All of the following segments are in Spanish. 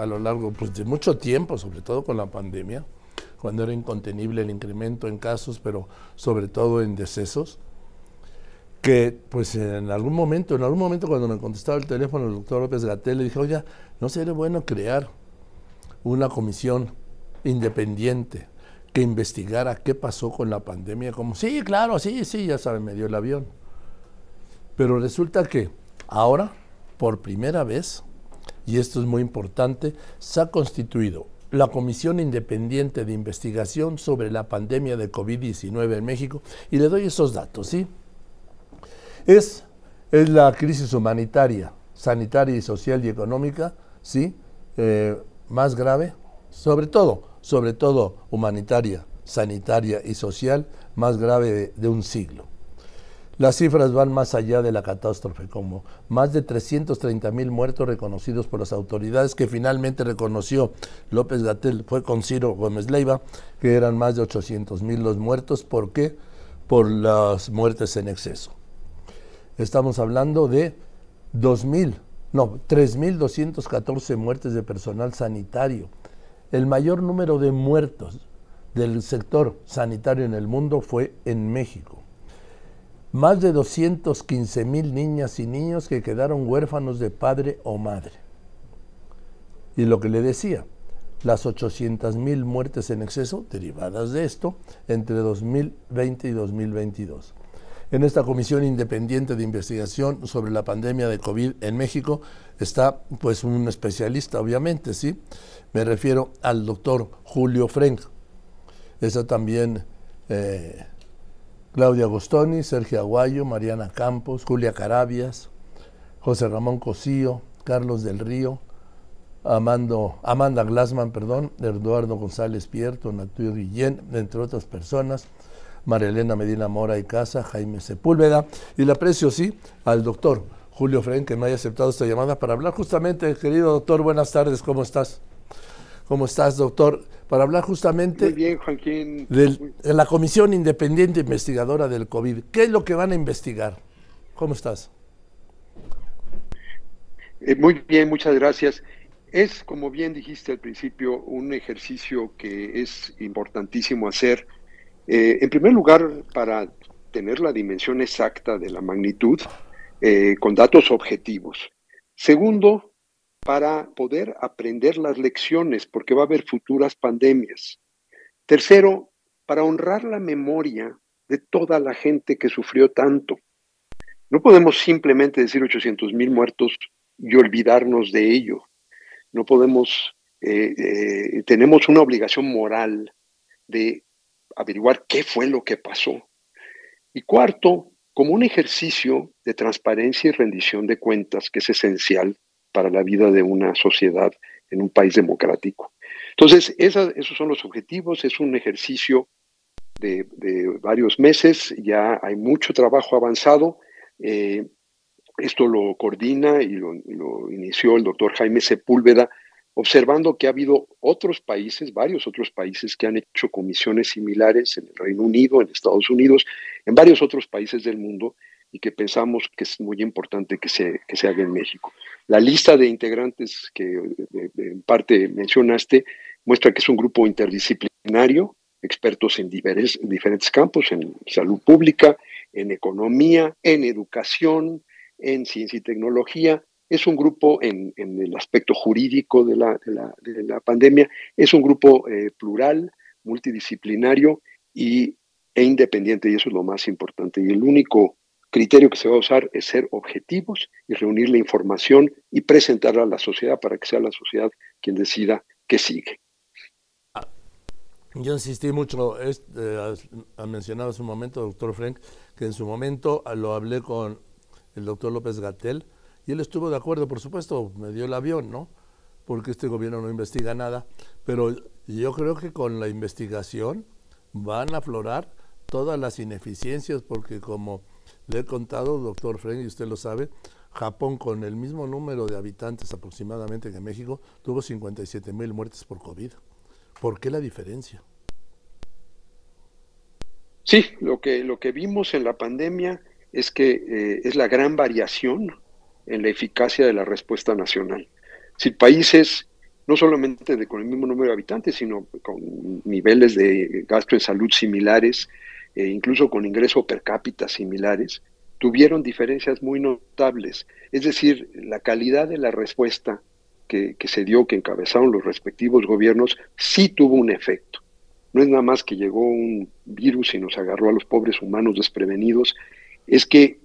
a lo largo pues, de mucho tiempo, sobre todo con la pandemia, cuando era incontenible el incremento en casos, pero sobre todo en decesos, que pues en algún momento, en algún momento cuando me contestaba el teléfono el doctor López Gatel, le dije, oye, ¿no sería bueno crear una comisión independiente que investigara qué pasó con la pandemia? Como, sí, claro, sí, sí, ya saben, me dio el avión. Pero resulta que ahora, por primera vez, y esto es muy importante, se ha constituido la Comisión Independiente de Investigación sobre la pandemia de COVID-19 en México, y le doy esos datos, ¿sí? Es, es la crisis humanitaria, sanitaria y social y económica, ¿sí? Eh, más grave, sobre todo, sobre todo humanitaria, sanitaria y social, más grave de un siglo. Las cifras van más allá de la catástrofe, como más de 330 mil muertos reconocidos por las autoridades que finalmente reconoció López Gatel, fue con Ciro Gómez Leiva, que eran más de 800 mil los muertos. ¿Por qué? Por las muertes en exceso. Estamos hablando de 2.000, no, 3.214 muertes de personal sanitario. El mayor número de muertos del sector sanitario en el mundo fue en México más de 215 mil niñas y niños que quedaron huérfanos de padre o madre. Y lo que le decía, las 800 mil muertes en exceso derivadas de esto entre 2020 y 2022. En esta comisión independiente de investigación sobre la pandemia de COVID en México está pues un especialista, obviamente, ¿sí? Me refiero al doctor Julio Frenk. Está también eh, Claudia Agostoni, Sergio Aguayo, Mariana Campos, Julia Carabias, José Ramón Cosío, Carlos del Río, Amanda Glassman, perdón, Eduardo González Pierto, Natúo Guillén, entre otras personas, María Elena Medina Mora y Casa, Jaime Sepúlveda, y le aprecio, sí, al doctor Julio Fren, que me haya aceptado esta llamada para hablar justamente, querido doctor, buenas tardes, ¿cómo estás? ¿Cómo estás, doctor? Para hablar justamente de la Comisión Independiente Investigadora del COVID. ¿Qué es lo que van a investigar? ¿Cómo estás? Eh, muy bien, muchas gracias. Es, como bien dijiste al principio, un ejercicio que es importantísimo hacer. Eh, en primer lugar, para tener la dimensión exacta de la magnitud, eh, con datos objetivos. Segundo, para poder aprender las lecciones, porque va a haber futuras pandemias. Tercero, para honrar la memoria de toda la gente que sufrió tanto. No podemos simplemente decir 800 mil muertos y olvidarnos de ello. No podemos, eh, eh, tenemos una obligación moral de averiguar qué fue lo que pasó. Y cuarto, como un ejercicio de transparencia y rendición de cuentas, que es esencial, para la vida de una sociedad en un país democrático. Entonces, esos son los objetivos, es un ejercicio de, varios meses, ya hay mucho trabajo avanzado. Eh, esto lo coordina y lo, lo, inició el doctor Jaime Sepúlveda, observando que ha habido otros países, varios otros países que han hecho comisiones similares en el Reino Unido, en Estados Unidos, en varios otros países del mundo, y que pensamos que es muy importante que se, que se haga en México. La lista de integrantes que en parte mencionaste muestra que es un grupo interdisciplinario, expertos en diferentes, diferentes campos, en salud pública, en economía, en educación, en ciencia y tecnología. Es un grupo en, en el aspecto jurídico de la, de la, de la pandemia, es un grupo eh, plural, multidisciplinario y, e independiente, y eso es lo más importante. Y el único criterio que se va a usar es ser objetivos y reunir la información y presentarla a la sociedad para que sea la sociedad quien decida qué sigue. Yo insistí mucho, eh, ha mencionado hace un momento, doctor Frank, que en su momento lo hablé con el doctor López Gatel y él estuvo de acuerdo, por supuesto, me dio el avión, ¿no? Porque este gobierno no investiga nada, pero yo creo que con la investigación van a aflorar todas las ineficiencias, porque como le he contado, doctor Frank, y usted lo sabe, Japón con el mismo número de habitantes aproximadamente que México tuvo 57 mil muertes por COVID. ¿Por qué la diferencia? Sí, lo que, lo que vimos en la pandemia es que eh, es la gran variación en la eficacia de la respuesta nacional. Si países no solamente de, con el mismo número de habitantes, sino con niveles de gasto en salud similares, e incluso con ingreso per cápita similares, tuvieron diferencias muy notables. Es decir, la calidad de la respuesta que, que, se dio, que encabezaron los respectivos gobiernos, sí tuvo un efecto. No es nada más que llegó un virus y nos agarró a los pobres humanos desprevenidos, es que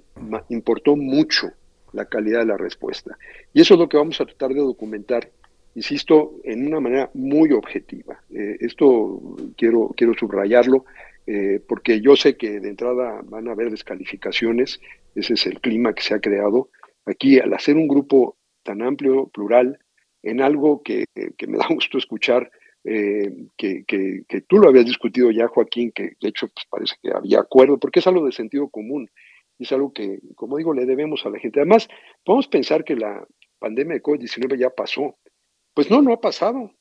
importó mucho la calidad de la respuesta. Y eso es lo que vamos a tratar de documentar, insisto, en una manera muy objetiva. Eh, esto quiero, quiero subrayarlo, eh, porque yo sé que de entrada van a haber descalificaciones, ese es el clima que se ha creado. Aquí, al hacer un grupo tan amplio, plural, en algo que, me da gusto escuchar, eh, que, que, tú lo habías discutido ya, Joaquín, que de hecho pues, parece que había acuerdo, porque es algo de sentido común es algo que, como digo, le debemos a la gente. Además, podemos pensar que la pandemia de COVID-19 ya pasó. Pues no, no ha pasado.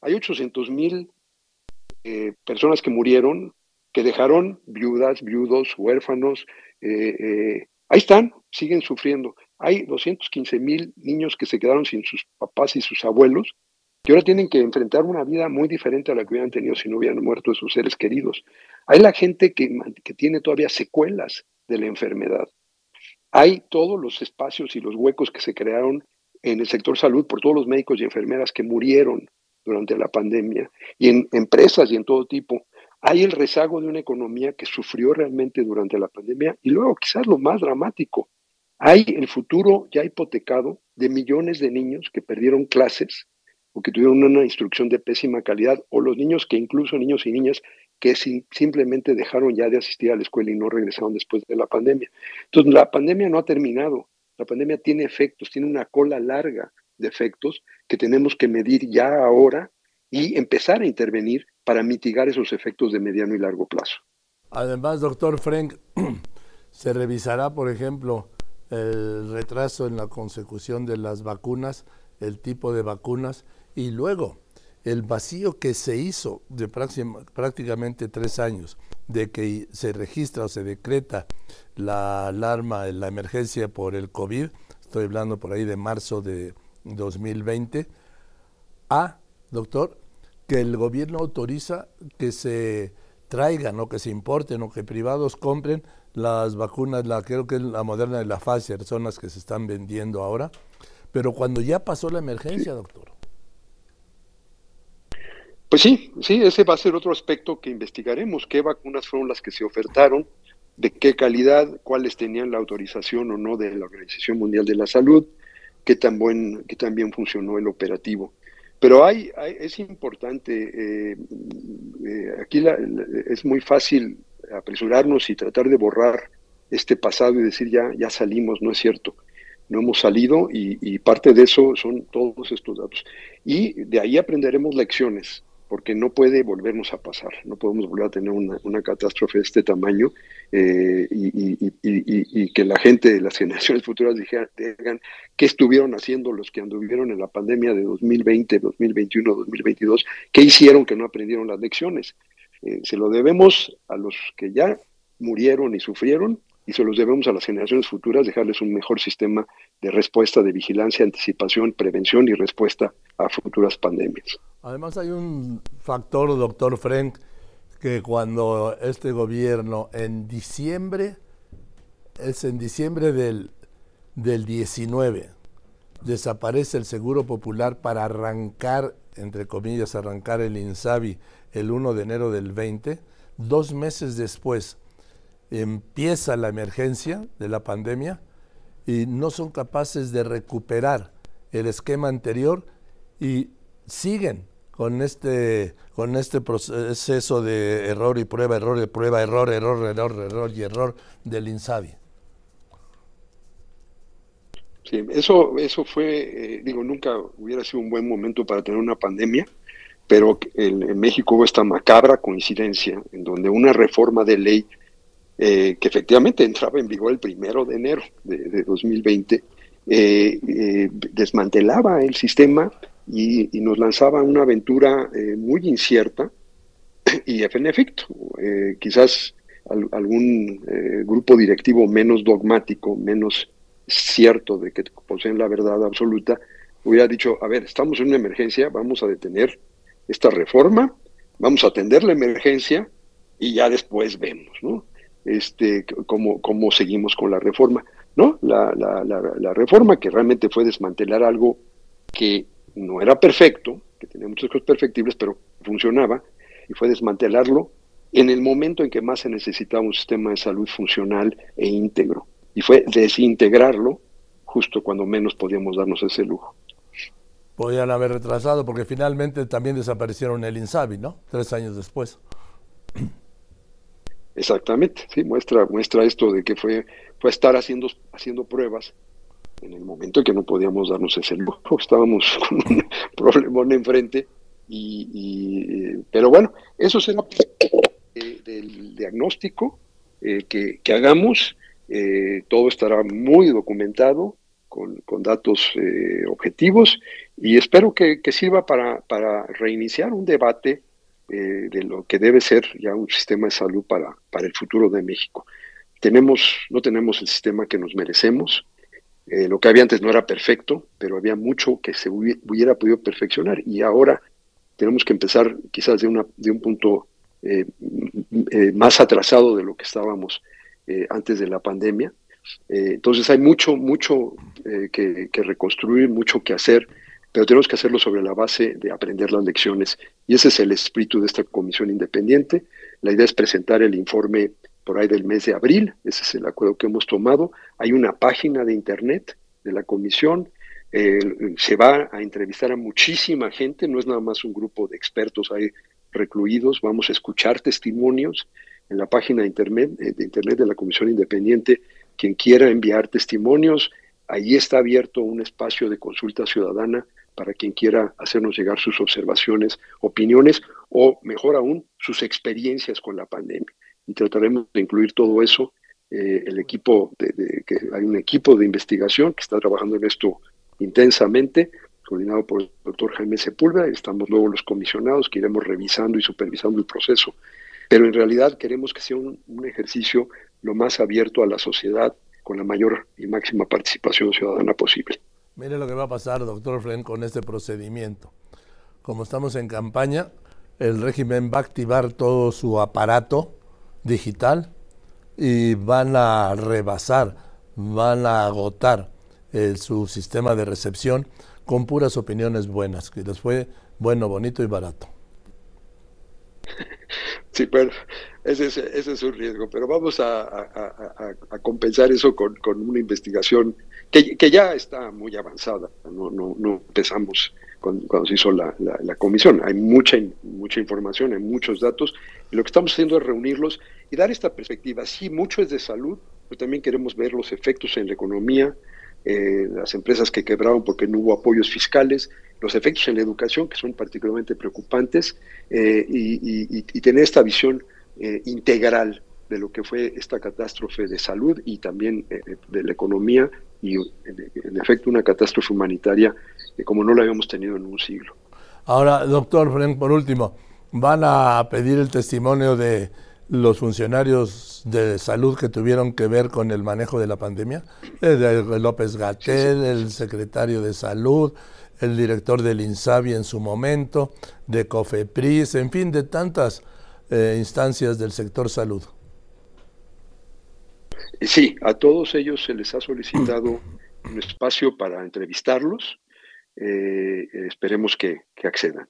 Hay 800 mil eh, personas que murieron, que dejaron viudas, viudos, huérfanos. Eh, eh, ahí están, siguen sufriendo. Hay 215 mil niños que se quedaron sin sus papás y sus abuelos, que ahora tienen que enfrentar una vida muy diferente a la que hubieran tenido si no hubieran muerto sus seres queridos. Hay la gente que, que tiene todavía secuelas de la enfermedad. Hay todos los espacios y los huecos que se crearon en el sector salud por todos los médicos y enfermeras que murieron durante la pandemia y en empresas y en todo tipo. Hay el rezago de una economía que sufrió realmente durante la pandemia y luego quizás lo más dramático, hay el futuro ya hipotecado de millones de niños que perdieron clases o que tuvieron una instrucción de pésima calidad, o los niños que incluso niños y niñas que simplemente dejaron ya de asistir a la escuela y no regresaron después de la pandemia. Entonces, la pandemia no ha terminado. La pandemia tiene efectos, tiene una cola larga de efectos que tenemos que medir ya ahora y empezar a intervenir para mitigar esos efectos de mediano y largo plazo. Además, doctor Frank, se revisará, por ejemplo, el retraso en la consecución de las vacunas, el tipo de vacunas y luego el vacío que se hizo de prácticamente tres años de que se registra o se decreta la alarma, la emergencia por el COVID, estoy hablando por ahí de marzo de 2020, a, doctor, que el gobierno autoriza que se traigan o que se importen o que privados compren las vacunas, la, creo que es la moderna de la Pfizer, son las que se están vendiendo ahora, pero cuando ya pasó la emergencia, doctor. Pues sí, sí, ese va a ser otro aspecto que investigaremos. ¿Qué vacunas fueron las que se ofertaron? ¿De qué calidad? ¿Cuáles tenían la autorización o no de la Organización Mundial de la Salud? ¿Qué tan, buen, qué tan bien funcionó el operativo? Pero hay, es importante, eh, eh, aquí es muy fácil apresurarnos y tratar de borrar este pasado y decir ya, ya salimos, no es cierto. No hemos salido y, y parte de eso son todos estos datos. Y de ahí aprenderemos lecciones porque no puede volvernos a pasar, no podemos volver a tener una, catástrofe de este tamaño eh, y, que la gente de las generaciones futuras digan qué estuvieron haciendo los que anduvieron en la pandemia de 2020, 2021, 2022, qué hicieron que no aprendieron las lecciones. Eh, se lo debemos a los que ya murieron y sufrieron y se los debemos a las generaciones futuras dejarles un mejor sistema de respuesta, de vigilancia, anticipación, prevención y respuesta a futuras pandemias. Además hay un factor, doctor Frank, que cuando este gobierno en diciembre, es en diciembre del, del 19, desaparece el Seguro Popular para arrancar, entre comillas, arrancar el INSABI el 1 de enero del 20, dos meses después empieza la emergencia de la pandemia y no son capaces de recuperar el esquema anterior y siguen con este, con este proceso de error y prueba, error y prueba, error, error, error, error y error del INSABI. Sí, eso, eso fue, eh, digo, nunca hubiera sido un buen momento para tener una pandemia, pero en México hubo esta macabra coincidencia en donde una reforma de ley eh, que efectivamente entraba en vigor el primero de enero de, 2020, eh, desmantelaba el sistema y, nos lanzaba una aventura eh, muy incierta y en efecto, eh, quizás algún eh, grupo directivo menos dogmático, menos cierto de que poseen la verdad absoluta, hubiera dicho, a ver, estamos en una emergencia, vamos a detener esta reforma, vamos a atender la emergencia y ya después vemos, ¿no? Este, cómo, cómo seguimos con la reforma, ¿no? La, la, reforma que realmente fue desmantelar algo que no era perfecto, que tenía muchas cosas perfectibles, pero funcionaba, y fue desmantelarlo en el momento en que más se necesitaba un sistema de salud funcional e íntegro. Y fue desintegrarlo justo cuando menos podíamos darnos ese lujo. Podían haber retrasado porque finalmente también desaparecieron el INSABI, ¿no? Tres años después. Exactamente, sí, muestra, muestra esto de que fue, fue estar haciendo, haciendo pruebas en el momento en que no podíamos darnos ese lujo, estábamos con un problemón enfrente, y, pero bueno, eso será del diagnóstico eh, que, hagamos, eh, todo estará muy documentado, con, datos eh, objetivos, y espero que, sirva para reiniciar un debate eh, de lo que debe ser ya un sistema de salud para, para el futuro de México. Tenemos, no tenemos el sistema que nos merecemos. Eh, lo que había antes no era perfecto, pero había mucho que se hubiera podido perfeccionar y ahora tenemos que empezar quizás de, una, de un punto eh, más atrasado de lo que estábamos antes de la pandemia. entonces hay mucho, mucho que, reconstruir, mucho que hacer pero tenemos que hacerlo sobre la base de aprender las lecciones. Y ese es el espíritu de esta comisión independiente. La idea es presentar el informe por ahí del mes de abril, ese es el acuerdo que hemos tomado. Hay una página de internet de la comisión, eh, se va a entrevistar a muchísima gente, no es nada más un grupo de expertos ahí recluidos, vamos a escuchar testimonios en la página de internet, eh, de internet de la Comisión Independiente. Quien quiera enviar testimonios, ahí está abierto un espacio de consulta ciudadana para quien quiera hacernos llegar sus observaciones, opiniones o, mejor aún, sus experiencias con la pandemia. Y trataremos de incluir todo eso. Eh, el equipo, de, que hay un equipo de investigación que está trabajando en esto intensamente, coordinado por el doctor Jaime Sepúlveda, estamos luego los comisionados que iremos revisando y supervisando el proceso, pero en realidad queremos que sea un, un ejercicio lo más abierto a la sociedad, con la mayor y máxima participación ciudadana posible. Mire lo que va a pasar, doctor Fren, con este procedimiento. Como estamos en campaña, el régimen va a activar todo su aparato digital y van a rebasar, van a agotar eh, su sistema de recepción con puras opiniones buenas, que les fue bueno, bonito y barato. Sí, pero ese es, ese es un riesgo, pero vamos a, compensar eso con, una investigación que, ya está muy avanzada. No, no, empezamos cuando se hizo la, la, comisión. Hay mucha, mucha información, hay muchos datos, y lo que estamos haciendo es reunirlos y dar esta perspectiva. Sí, mucho es de salud, pero también queremos ver los efectos en la economía, eh, las empresas que quebraron porque no hubo apoyos fiscales, los efectos en la educación, que son particularmente preocupantes, eh, y, tener esta visión eh, integral de lo que fue esta catástrofe de salud y también de la economía y en efecto una catástrofe humanitaria como no la habíamos tenido en un siglo. Ahora, doctor Frank, por último, ¿van a pedir el testimonio de los funcionarios de salud que tuvieron que ver con el manejo de la pandemia? De López Gatel, el secretario de salud, el director del INSABI en su momento, de COFEPRIS, en fin, de tantas eh, instancias del sector salud. Sí, a todos ellos se les ha solicitado un espacio para entrevistarlos. Eh, esperemos que, accedan.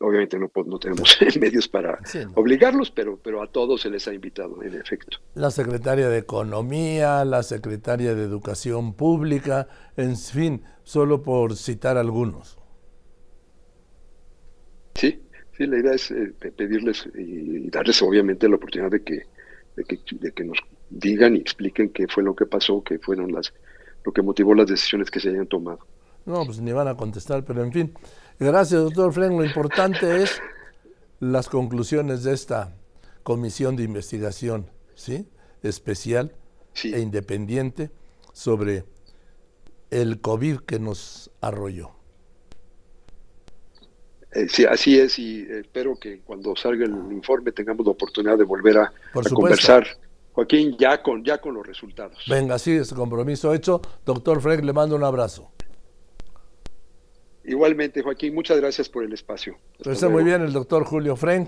Obviamente no, no tenemos medios para obligarlos, pero, pero a todos se les ha invitado, en efecto. La secretaria de Economía, la secretaria de Educación Pública, en fin, solo por citar algunos. Sí, Sí, la idea es eh, pedirles y darles obviamente la oportunidad de que, de que, nos digan y expliquen qué fue lo que pasó, qué fueron las lo que motivó las decisiones que se hayan tomado. No, pues ni van a contestar, pero en fin. Gracias, doctor Fren. Lo importante es las conclusiones de esta comisión de investigación, ¿sí? Especial e independiente sobre el COVID que nos arrolló. Eh, sí, así es y espero que cuando salga el informe tengamos la oportunidad de volver a, conversar. Joaquín, ya con, ya con los resultados. Venga, sí, ese compromiso hecho. Doctor Frank, le mando un abrazo. Igualmente, Joaquín, muchas gracias por el espacio. está muy bien el doctor Julio Frank,